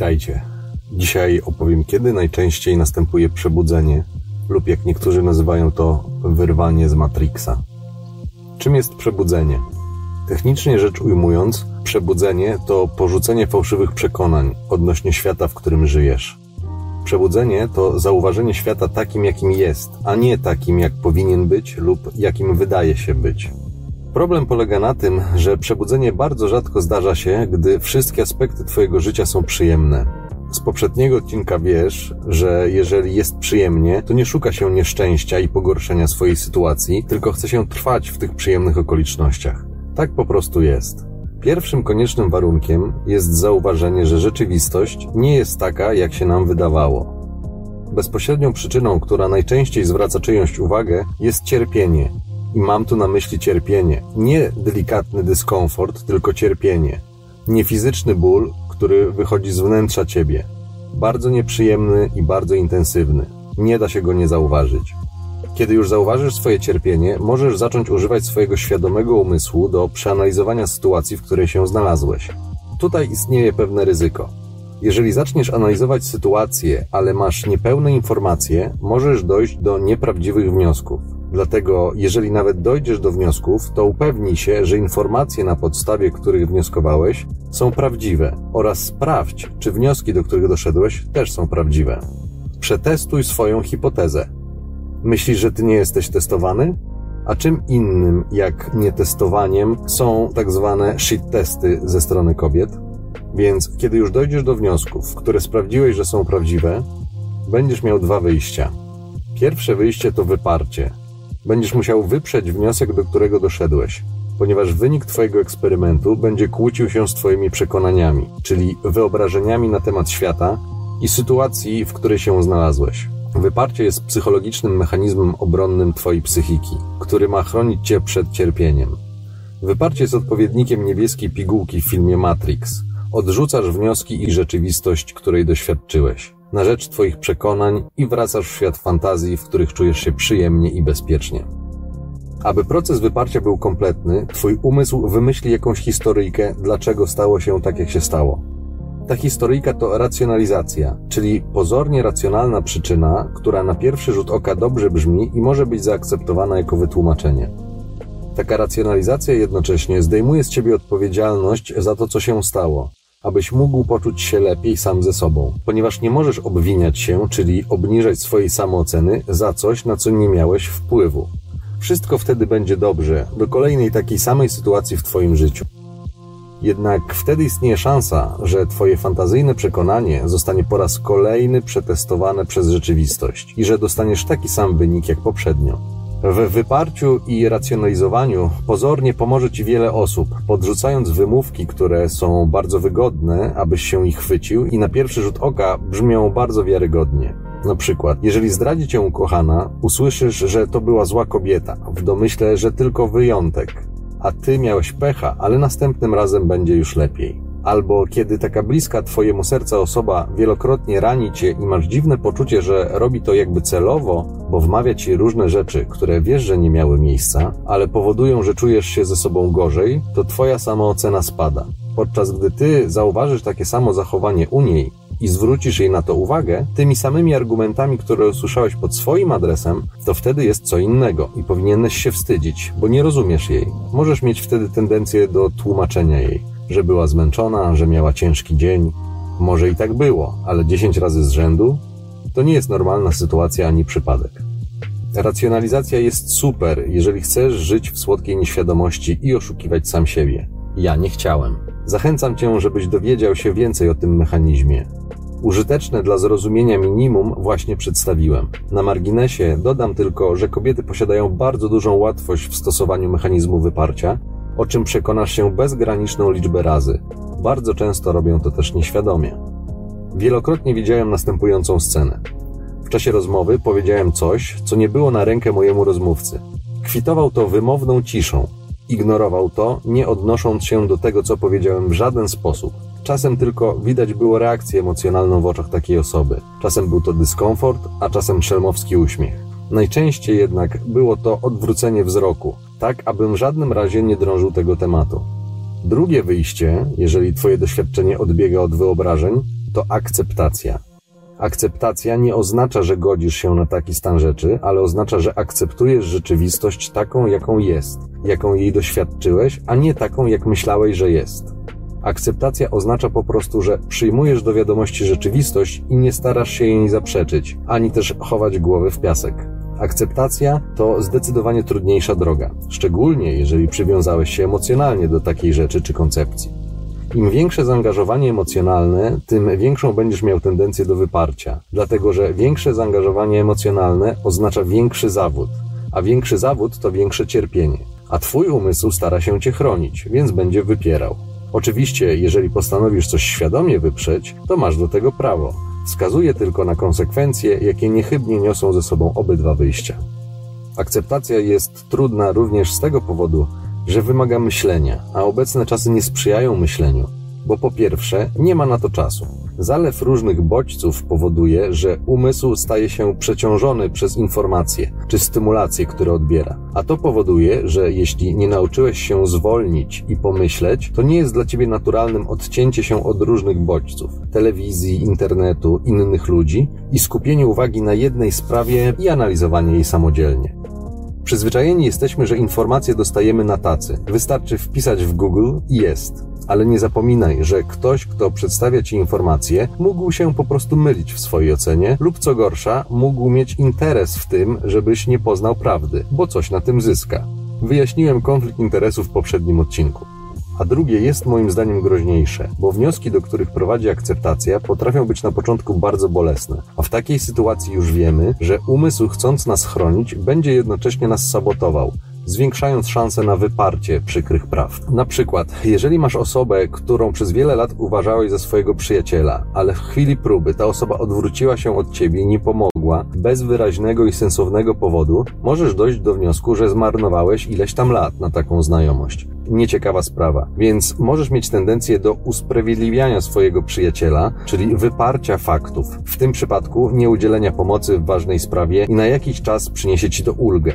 Witajcie. Dzisiaj opowiem, kiedy najczęściej następuje przebudzenie, lub jak niektórzy nazywają to wyrwanie z Matrixa. Czym jest przebudzenie? Technicznie rzecz ujmując, przebudzenie to porzucenie fałszywych przekonań odnośnie świata, w którym żyjesz. Przebudzenie to zauważenie świata takim, jakim jest, a nie takim, jak powinien być lub jakim wydaje się być. Problem polega na tym, że przebudzenie bardzo rzadko zdarza się, gdy wszystkie aspekty Twojego życia są przyjemne. Z poprzedniego odcinka wiesz, że jeżeli jest przyjemnie, to nie szuka się nieszczęścia i pogorszenia swojej sytuacji, tylko chce się trwać w tych przyjemnych okolicznościach. Tak po prostu jest. Pierwszym koniecznym warunkiem jest zauważenie, że rzeczywistość nie jest taka, jak się nam wydawało. Bezpośrednią przyczyną, która najczęściej zwraca czyjąś uwagę, jest cierpienie, i mam tu na myśli cierpienie. Nie delikatny dyskomfort, tylko cierpienie. Nie fizyczny ból, który wychodzi z wnętrza ciebie. Bardzo nieprzyjemny i bardzo intensywny. Nie da się go nie zauważyć. Kiedy już zauważysz swoje cierpienie, możesz zacząć używać swojego świadomego umysłu do przeanalizowania sytuacji, w której się znalazłeś. Tutaj istnieje pewne ryzyko. Jeżeli zaczniesz analizować sytuację, ale masz niepełne informacje, możesz dojść do nieprawdziwych wniosków. Dlatego, jeżeli nawet dojdziesz do wniosków, to upewnij się, że informacje na podstawie których wnioskowałeś są prawdziwe oraz sprawdź, czy wnioski, do których doszedłeś, też są prawdziwe. Przetestuj swoją hipotezę. Myślisz, że ty nie jesteś testowany? A czym innym jak nietestowaniem są tak zwane shit testy ze strony kobiet? Więc kiedy już dojdziesz do wniosków, które sprawdziłeś, że są prawdziwe, będziesz miał dwa wyjścia. Pierwsze wyjście to wyparcie, Będziesz musiał wyprzeć wniosek, do którego doszedłeś, ponieważ wynik Twojego eksperymentu będzie kłócił się z Twoimi przekonaniami, czyli wyobrażeniami na temat świata i sytuacji, w której się znalazłeś. Wyparcie jest psychologicznym mechanizmem obronnym Twojej psychiki, który ma chronić Cię przed cierpieniem. Wyparcie jest odpowiednikiem niebieskiej pigułki w filmie Matrix. Odrzucasz wnioski i rzeczywistość, której doświadczyłeś na rzecz Twoich przekonań i wracasz w świat fantazji, w których czujesz się przyjemnie i bezpiecznie. Aby proces wyparcia był kompletny, Twój umysł wymyśli jakąś historyjkę, dlaczego stało się tak, jak się stało. Ta historyjka to racjonalizacja, czyli pozornie racjonalna przyczyna, która na pierwszy rzut oka dobrze brzmi i może być zaakceptowana jako wytłumaczenie. Taka racjonalizacja jednocześnie zdejmuje z ciebie odpowiedzialność za to, co się stało, abyś mógł poczuć się lepiej sam ze sobą, ponieważ nie możesz obwiniać się, czyli obniżać swojej samooceny za coś, na co nie miałeś wpływu. Wszystko wtedy będzie dobrze, do kolejnej takiej samej sytuacji w Twoim życiu. Jednak wtedy istnieje szansa, że Twoje fantazyjne przekonanie zostanie po raz kolejny przetestowane przez rzeczywistość i że dostaniesz taki sam wynik jak poprzednio. W wyparciu i racjonalizowaniu pozornie pomoże Ci wiele osób, podrzucając wymówki, które są bardzo wygodne, abyś się ich chwycił i na pierwszy rzut oka brzmią bardzo wiarygodnie. Na przykład, jeżeli zdradzi cię ukochana, usłyszysz, że to była zła kobieta, w domyśle, że tylko wyjątek, a ty miałeś pecha, ale następnym razem będzie już lepiej albo kiedy taka bliska Twojemu serca osoba wielokrotnie rani Cię i masz dziwne poczucie, że robi to jakby celowo, bo wmawia Ci różne rzeczy, które wiesz, że nie miały miejsca, ale powodują, że czujesz się ze sobą gorzej, to Twoja samoocena spada. Podczas gdy Ty zauważysz takie samo zachowanie u niej i zwrócisz jej na to uwagę, tymi samymi argumentami, które usłyszałeś pod swoim adresem, to wtedy jest co innego i powinieneś się wstydzić, bo nie rozumiesz jej. Możesz mieć wtedy tendencję do tłumaczenia jej że była zmęczona, że miała ciężki dzień. Może i tak było, ale 10 razy z rzędu to nie jest normalna sytuacja ani przypadek. Racjonalizacja jest super, jeżeli chcesz żyć w słodkiej nieświadomości i oszukiwać sam siebie. Ja nie chciałem. Zachęcam cię, żebyś dowiedział się więcej o tym mechanizmie. Użyteczne dla zrozumienia minimum właśnie przedstawiłem. Na marginesie dodam tylko, że kobiety posiadają bardzo dużą łatwość w stosowaniu mechanizmu wyparcia o czym przekonasz się bezgraniczną liczbę razy. Bardzo często robią to też nieświadomie. Wielokrotnie widziałem następującą scenę. W czasie rozmowy powiedziałem coś, co nie było na rękę mojemu rozmówcy. Kwitował to wymowną ciszą. Ignorował to, nie odnosząc się do tego, co powiedziałem w żaden sposób. Czasem tylko widać było reakcję emocjonalną w oczach takiej osoby. Czasem był to dyskomfort, a czasem szelmowski uśmiech. Najczęściej jednak było to odwrócenie wzroku, tak abym w żadnym razie nie drążył tego tematu. Drugie wyjście, jeżeli Twoje doświadczenie odbiega od wyobrażeń, to akceptacja. Akceptacja nie oznacza, że godzisz się na taki stan rzeczy, ale oznacza, że akceptujesz rzeczywistość taką, jaką jest, jaką jej doświadczyłeś, a nie taką, jak myślałeś, że jest. Akceptacja oznacza po prostu, że przyjmujesz do wiadomości rzeczywistość i nie starasz się jej zaprzeczyć, ani też chować głowy w piasek. Akceptacja to zdecydowanie trudniejsza droga, szczególnie jeżeli przywiązałeś się emocjonalnie do takiej rzeczy czy koncepcji. Im większe zaangażowanie emocjonalne, tym większą będziesz miał tendencję do wyparcia, dlatego że większe zaangażowanie emocjonalne oznacza większy zawód, a większy zawód to większe cierpienie, a twój umysł stara się cię chronić, więc będzie wypierał. Oczywiście, jeżeli postanowisz coś świadomie wyprzeć, to masz do tego prawo. Wskazuje tylko na konsekwencje, jakie niechybnie niosą ze sobą obydwa wyjścia. Akceptacja jest trudna również z tego powodu, że wymaga myślenia, a obecne czasy nie sprzyjają myśleniu, bo po pierwsze nie ma na to czasu. Zalew różnych bodźców powoduje, że umysł staje się przeciążony przez informacje czy stymulacje, które odbiera. A to powoduje, że jeśli nie nauczyłeś się zwolnić i pomyśleć, to nie jest dla ciebie naturalnym odcięcie się od różnych bodźców telewizji, internetu, innych ludzi i skupienie uwagi na jednej sprawie i analizowanie jej samodzielnie. Przyzwyczajeni jesteśmy, że informacje dostajemy na tacy. Wystarczy wpisać w Google i jest. Ale nie zapominaj, że ktoś, kto przedstawia Ci informacje, mógł się po prostu mylić w swojej ocenie, lub co gorsza, mógł mieć interes w tym, żebyś nie poznał prawdy, bo coś na tym zyska. Wyjaśniłem konflikt interesów w poprzednim odcinku a drugie jest moim zdaniem groźniejsze, bo wnioski, do których prowadzi akceptacja, potrafią być na początku bardzo bolesne, a w takiej sytuacji już wiemy, że umysł chcąc nas chronić, będzie jednocześnie nas sabotował, zwiększając szanse na wyparcie przykrych praw. Na przykład, jeżeli masz osobę, którą przez wiele lat uważałeś za swojego przyjaciela, ale w chwili próby ta osoba odwróciła się od ciebie i nie pomogła, bez wyraźnego i sensownego powodu, możesz dojść do wniosku, że zmarnowałeś ileś tam lat na taką znajomość. Nieciekawa sprawa. Więc możesz mieć tendencję do usprawiedliwiania swojego przyjaciela, czyli wyparcia faktów. W tym przypadku nieudzielenia pomocy w ważnej sprawie i na jakiś czas przyniesie ci to ulgę.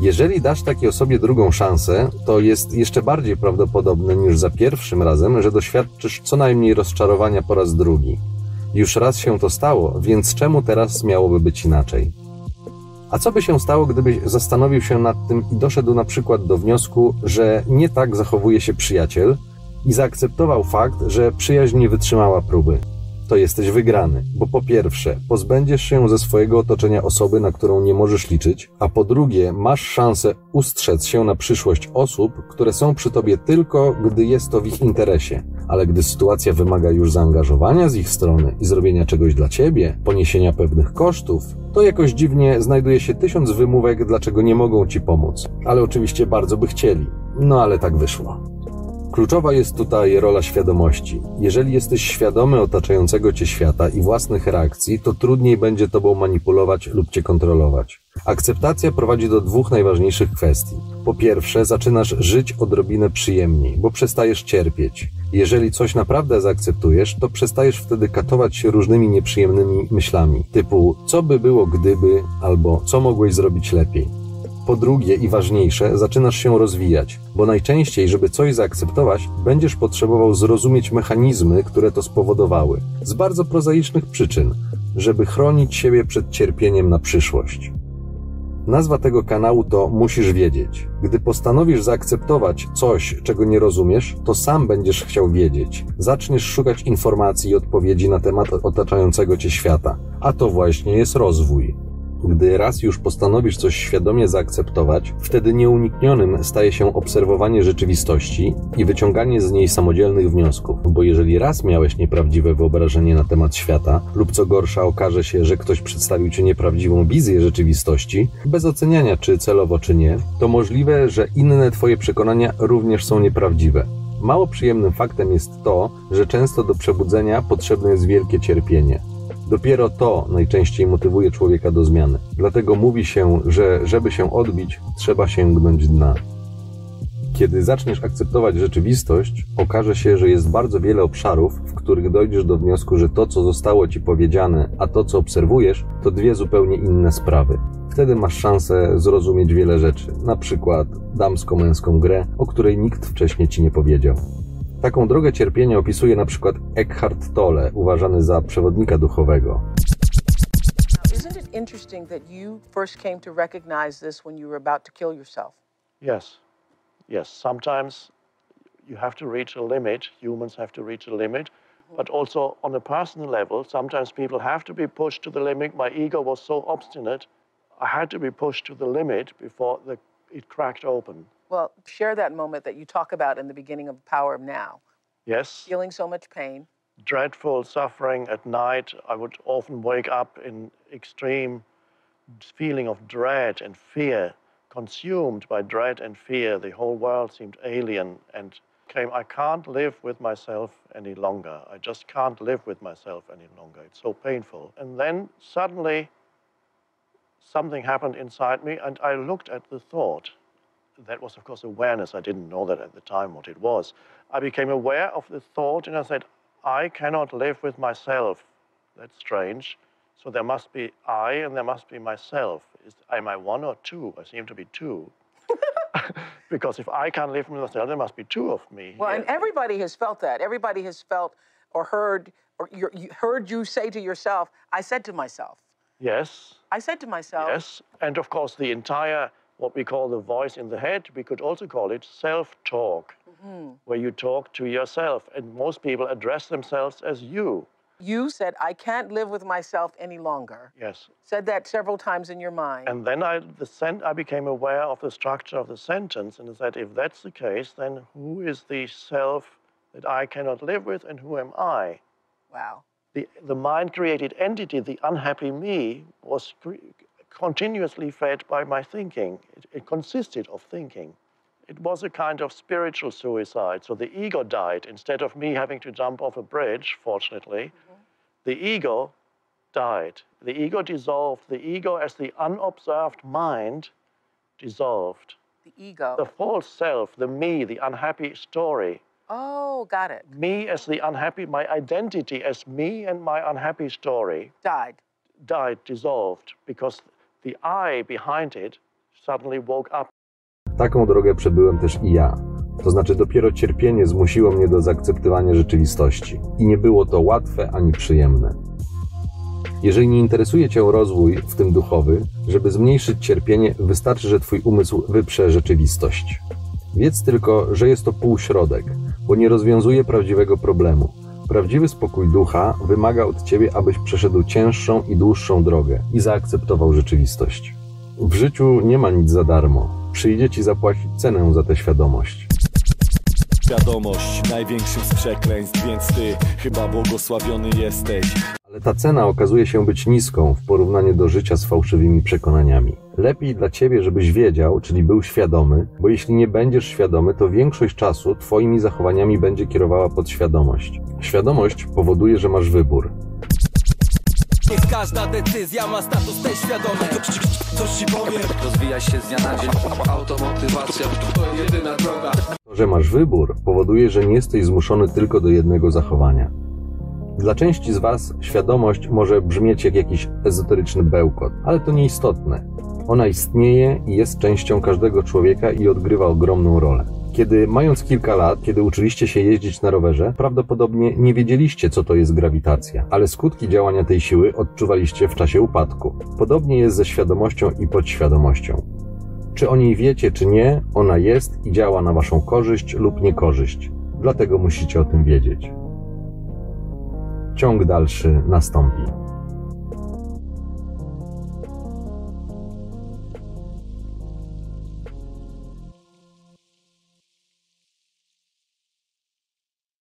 Jeżeli dasz takiej osobie drugą szansę, to jest jeszcze bardziej prawdopodobne niż za pierwszym razem, że doświadczysz co najmniej rozczarowania po raz drugi. Już raz się to stało, więc czemu teraz miałoby być inaczej? A co by się stało, gdybyś zastanowił się nad tym i doszedł na przykład do wniosku, że nie tak zachowuje się przyjaciel i zaakceptował fakt, że przyjaźń nie wytrzymała próby? to jesteś wygrany, bo po pierwsze, pozbędziesz się ze swojego otoczenia osoby, na którą nie możesz liczyć, a po drugie, masz szansę ustrzec się na przyszłość osób, które są przy tobie tylko, gdy jest to w ich interesie. Ale gdy sytuacja wymaga już zaangażowania z ich strony i zrobienia czegoś dla ciebie, poniesienia pewnych kosztów, to jakoś dziwnie znajduje się tysiąc wymówek, dlaczego nie mogą ci pomóc. Ale oczywiście bardzo by chcieli. No ale tak wyszło. Kluczowa jest tutaj rola świadomości. Jeżeli jesteś świadomy otaczającego cię świata i własnych reakcji, to trudniej będzie tobą manipulować lub cię kontrolować. Akceptacja prowadzi do dwóch najważniejszych kwestii. Po pierwsze, zaczynasz żyć odrobinę przyjemniej, bo przestajesz cierpieć. Jeżeli coś naprawdę zaakceptujesz, to przestajesz wtedy katować się różnymi nieprzyjemnymi myślami, typu co by było gdyby, albo co mogłeś zrobić lepiej. Po drugie i ważniejsze, zaczynasz się rozwijać, bo najczęściej, żeby coś zaakceptować, będziesz potrzebował zrozumieć mechanizmy, które to spowodowały, z bardzo prozaicznych przyczyn, żeby chronić siebie przed cierpieniem na przyszłość. Nazwa tego kanału to Musisz wiedzieć. Gdy postanowisz zaakceptować coś, czego nie rozumiesz, to sam będziesz chciał wiedzieć. Zaczniesz szukać informacji i odpowiedzi na temat otaczającego cię świata. A to właśnie jest rozwój. Gdy raz już postanowisz coś świadomie zaakceptować, wtedy nieuniknionym staje się obserwowanie rzeczywistości i wyciąganie z niej samodzielnych wniosków, bo jeżeli raz miałeś nieprawdziwe wyobrażenie na temat świata, lub co gorsza okaże się, że ktoś przedstawił ci nieprawdziwą wizję rzeczywistości, bez oceniania czy celowo czy nie, to możliwe, że inne twoje przekonania również są nieprawdziwe. Mało przyjemnym faktem jest to, że często do przebudzenia potrzebne jest wielkie cierpienie. Dopiero to najczęściej motywuje człowieka do zmiany. Dlatego mówi się, że żeby się odbić, trzeba sięgnąć dna. Kiedy zaczniesz akceptować rzeczywistość, okaże się, że jest bardzo wiele obszarów, w których dojdziesz do wniosku, że to, co zostało ci powiedziane, a to, co obserwujesz, to dwie zupełnie inne sprawy. Wtedy masz szansę zrozumieć wiele rzeczy, na przykład damsko-męską grę, o której nikt wcześniej ci nie powiedział. Taką drogę cierpienia opisuje na przykład Eckhart Tolle, uważany za przewodnika duchowego. Isn't it interesting that you first came to recognize this when you were about to kill yourself? Yes. Yes. Sometimes you have to reach a limit. Humans have to reach a limit. But also on a personal level, sometimes people have to be pushed to the limit. My ego was so obstinate, I had to be pushed to the limit before the, it cracked open. Well, share that moment that you talk about in the beginning of Power of Now. Yes. Feeling so much pain. dreadful suffering at night. I would often wake up in extreme feeling of dread and fear, consumed by dread and fear. The whole world seemed alien and came, I can't live with myself any longer. I just can't live with myself any longer. It's so painful. And then suddenly something happened inside me and I looked at the thought. That was, of course, awareness. I didn't know that at the time what it was. I became aware of the thought and I said, I cannot live with myself. That's strange. So there must be I and there must be myself. Is, am I one or two? I seem to be two. because if I can't live with myself, there must be two of me. Well, and everybody has felt that. Everybody has felt or heard or you heard you say to yourself, I said to myself. yes, I said to myself, yes. And of course, the entire, what we call the voice in the head, we could also call it self talk, mm-hmm. where you talk to yourself. And most people address themselves as you. you said, I can't live with myself any longer. Yes. Said that several times in your mind. And then I, the sen- I became aware of the structure of the sentence and said, if that's the case, then who is the self that I cannot live with and who am I? wow. The, the mind created entity, the unhappy me, was cre- continuously fed by my thinking. It, it consisted of thinking. It was a kind of spiritual suicide. So the ego died. Instead of me having to jump off a bridge, fortunately, mm-hmm. the ego died. The ego dissolved. The ego, as the unobserved mind, dissolved. The ego. The false self, the me, the unhappy story, oh, got it. me as the unhappy, my identity as me and my unhappy story Died. died, dissolved, because the behind it suddenly woke up. Taką drogę przebyłem też i ja. To znaczy, dopiero cierpienie zmusiło mnie do zaakceptowania rzeczywistości. I nie było to łatwe ani przyjemne. Jeżeli nie interesuje Cię rozwój, w tym duchowy, żeby zmniejszyć cierpienie, wystarczy, że Twój umysł wyprze rzeczywistość. Wiedz tylko, że jest to półśrodek, bo nie rozwiązuje prawdziwego problemu. Prawdziwy spokój ducha wymaga od Ciebie, abyś przeszedł cięższą i dłuższą drogę i zaakceptował rzeczywistość. W życiu nie ma nic za darmo. Przyjdzie Ci zapłacić cenę za tę świadomość. Świadomość największych z przekleństw, więc ty chyba błogosławiony jesteś. Ale ta cena okazuje się być niską w porównaniu do życia z fałszywymi przekonaniami. Lepiej dla ciebie, żebyś wiedział, czyli był świadomy, bo jeśli nie będziesz świadomy, to większość czasu twoimi zachowaniami będzie kierowała podświadomość. Świadomość powoduje, że masz wybór. Niech każda decyzja ma status tej świadomy Coś ci powiem Rozwijaj się z dnia na dzień Automotywacja to jedyna droga To, że masz wybór, powoduje, że nie jesteś zmuszony tylko do jednego zachowania. Dla części z Was świadomość może brzmieć jak jakiś ezoteryczny bełkot, ale to nieistotne. Ona istnieje i jest częścią każdego człowieka i odgrywa ogromną rolę. Kiedy mając kilka lat, kiedy uczyliście się jeździć na rowerze, prawdopodobnie nie wiedzieliście, co to jest grawitacja, ale skutki działania tej siły odczuwaliście w czasie upadku. Podobnie jest ze świadomością i podświadomością. Czy o niej wiecie, czy nie, ona jest i działa na Waszą korzyść lub niekorzyść. Dlatego musicie o tym wiedzieć. Ciąg dalszy nastąpi.